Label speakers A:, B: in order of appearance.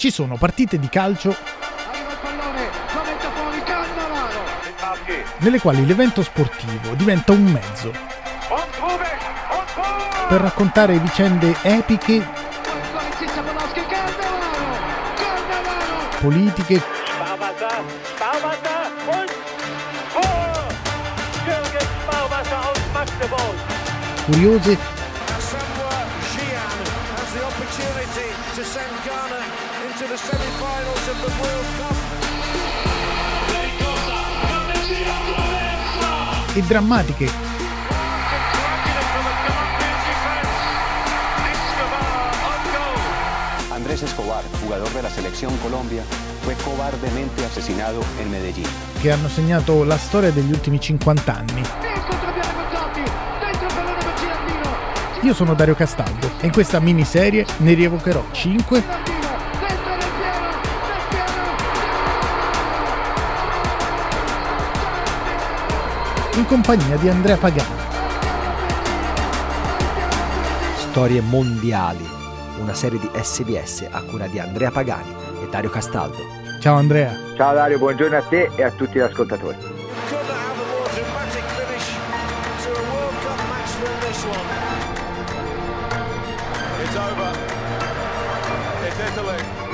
A: Ci sono partite di calcio nelle quali l'evento sportivo diventa un mezzo per raccontare vicende epiche, politiche,
B: Bauwasser,
C: opportunity to send Ghana into the semi-finals of the World Cup.
A: e drammatiche.
D: Andrés Escobar, jugador de la selección Colombia, fue cobardemente asesinado en Medellín.
A: che hanno segnato la storia degli ultimi 50 anni. Io sono Dario Castaldo e in questa miniserie ne rievocherò 5
E: Girardino. Dentro nel pieno. Nel pieno.
A: in compagnia di Andrea Pagani.
F: Storie mondiali, una serie di SBS a cura di Andrea Pagani e Dario Castaldo.
A: Ciao Andrea.
G: Ciao Dario, buongiorno a te e a tutti gli ascoltatori.
C: Couldn't have a more dramatic finish to a World Cup match than this one.
H: intellect.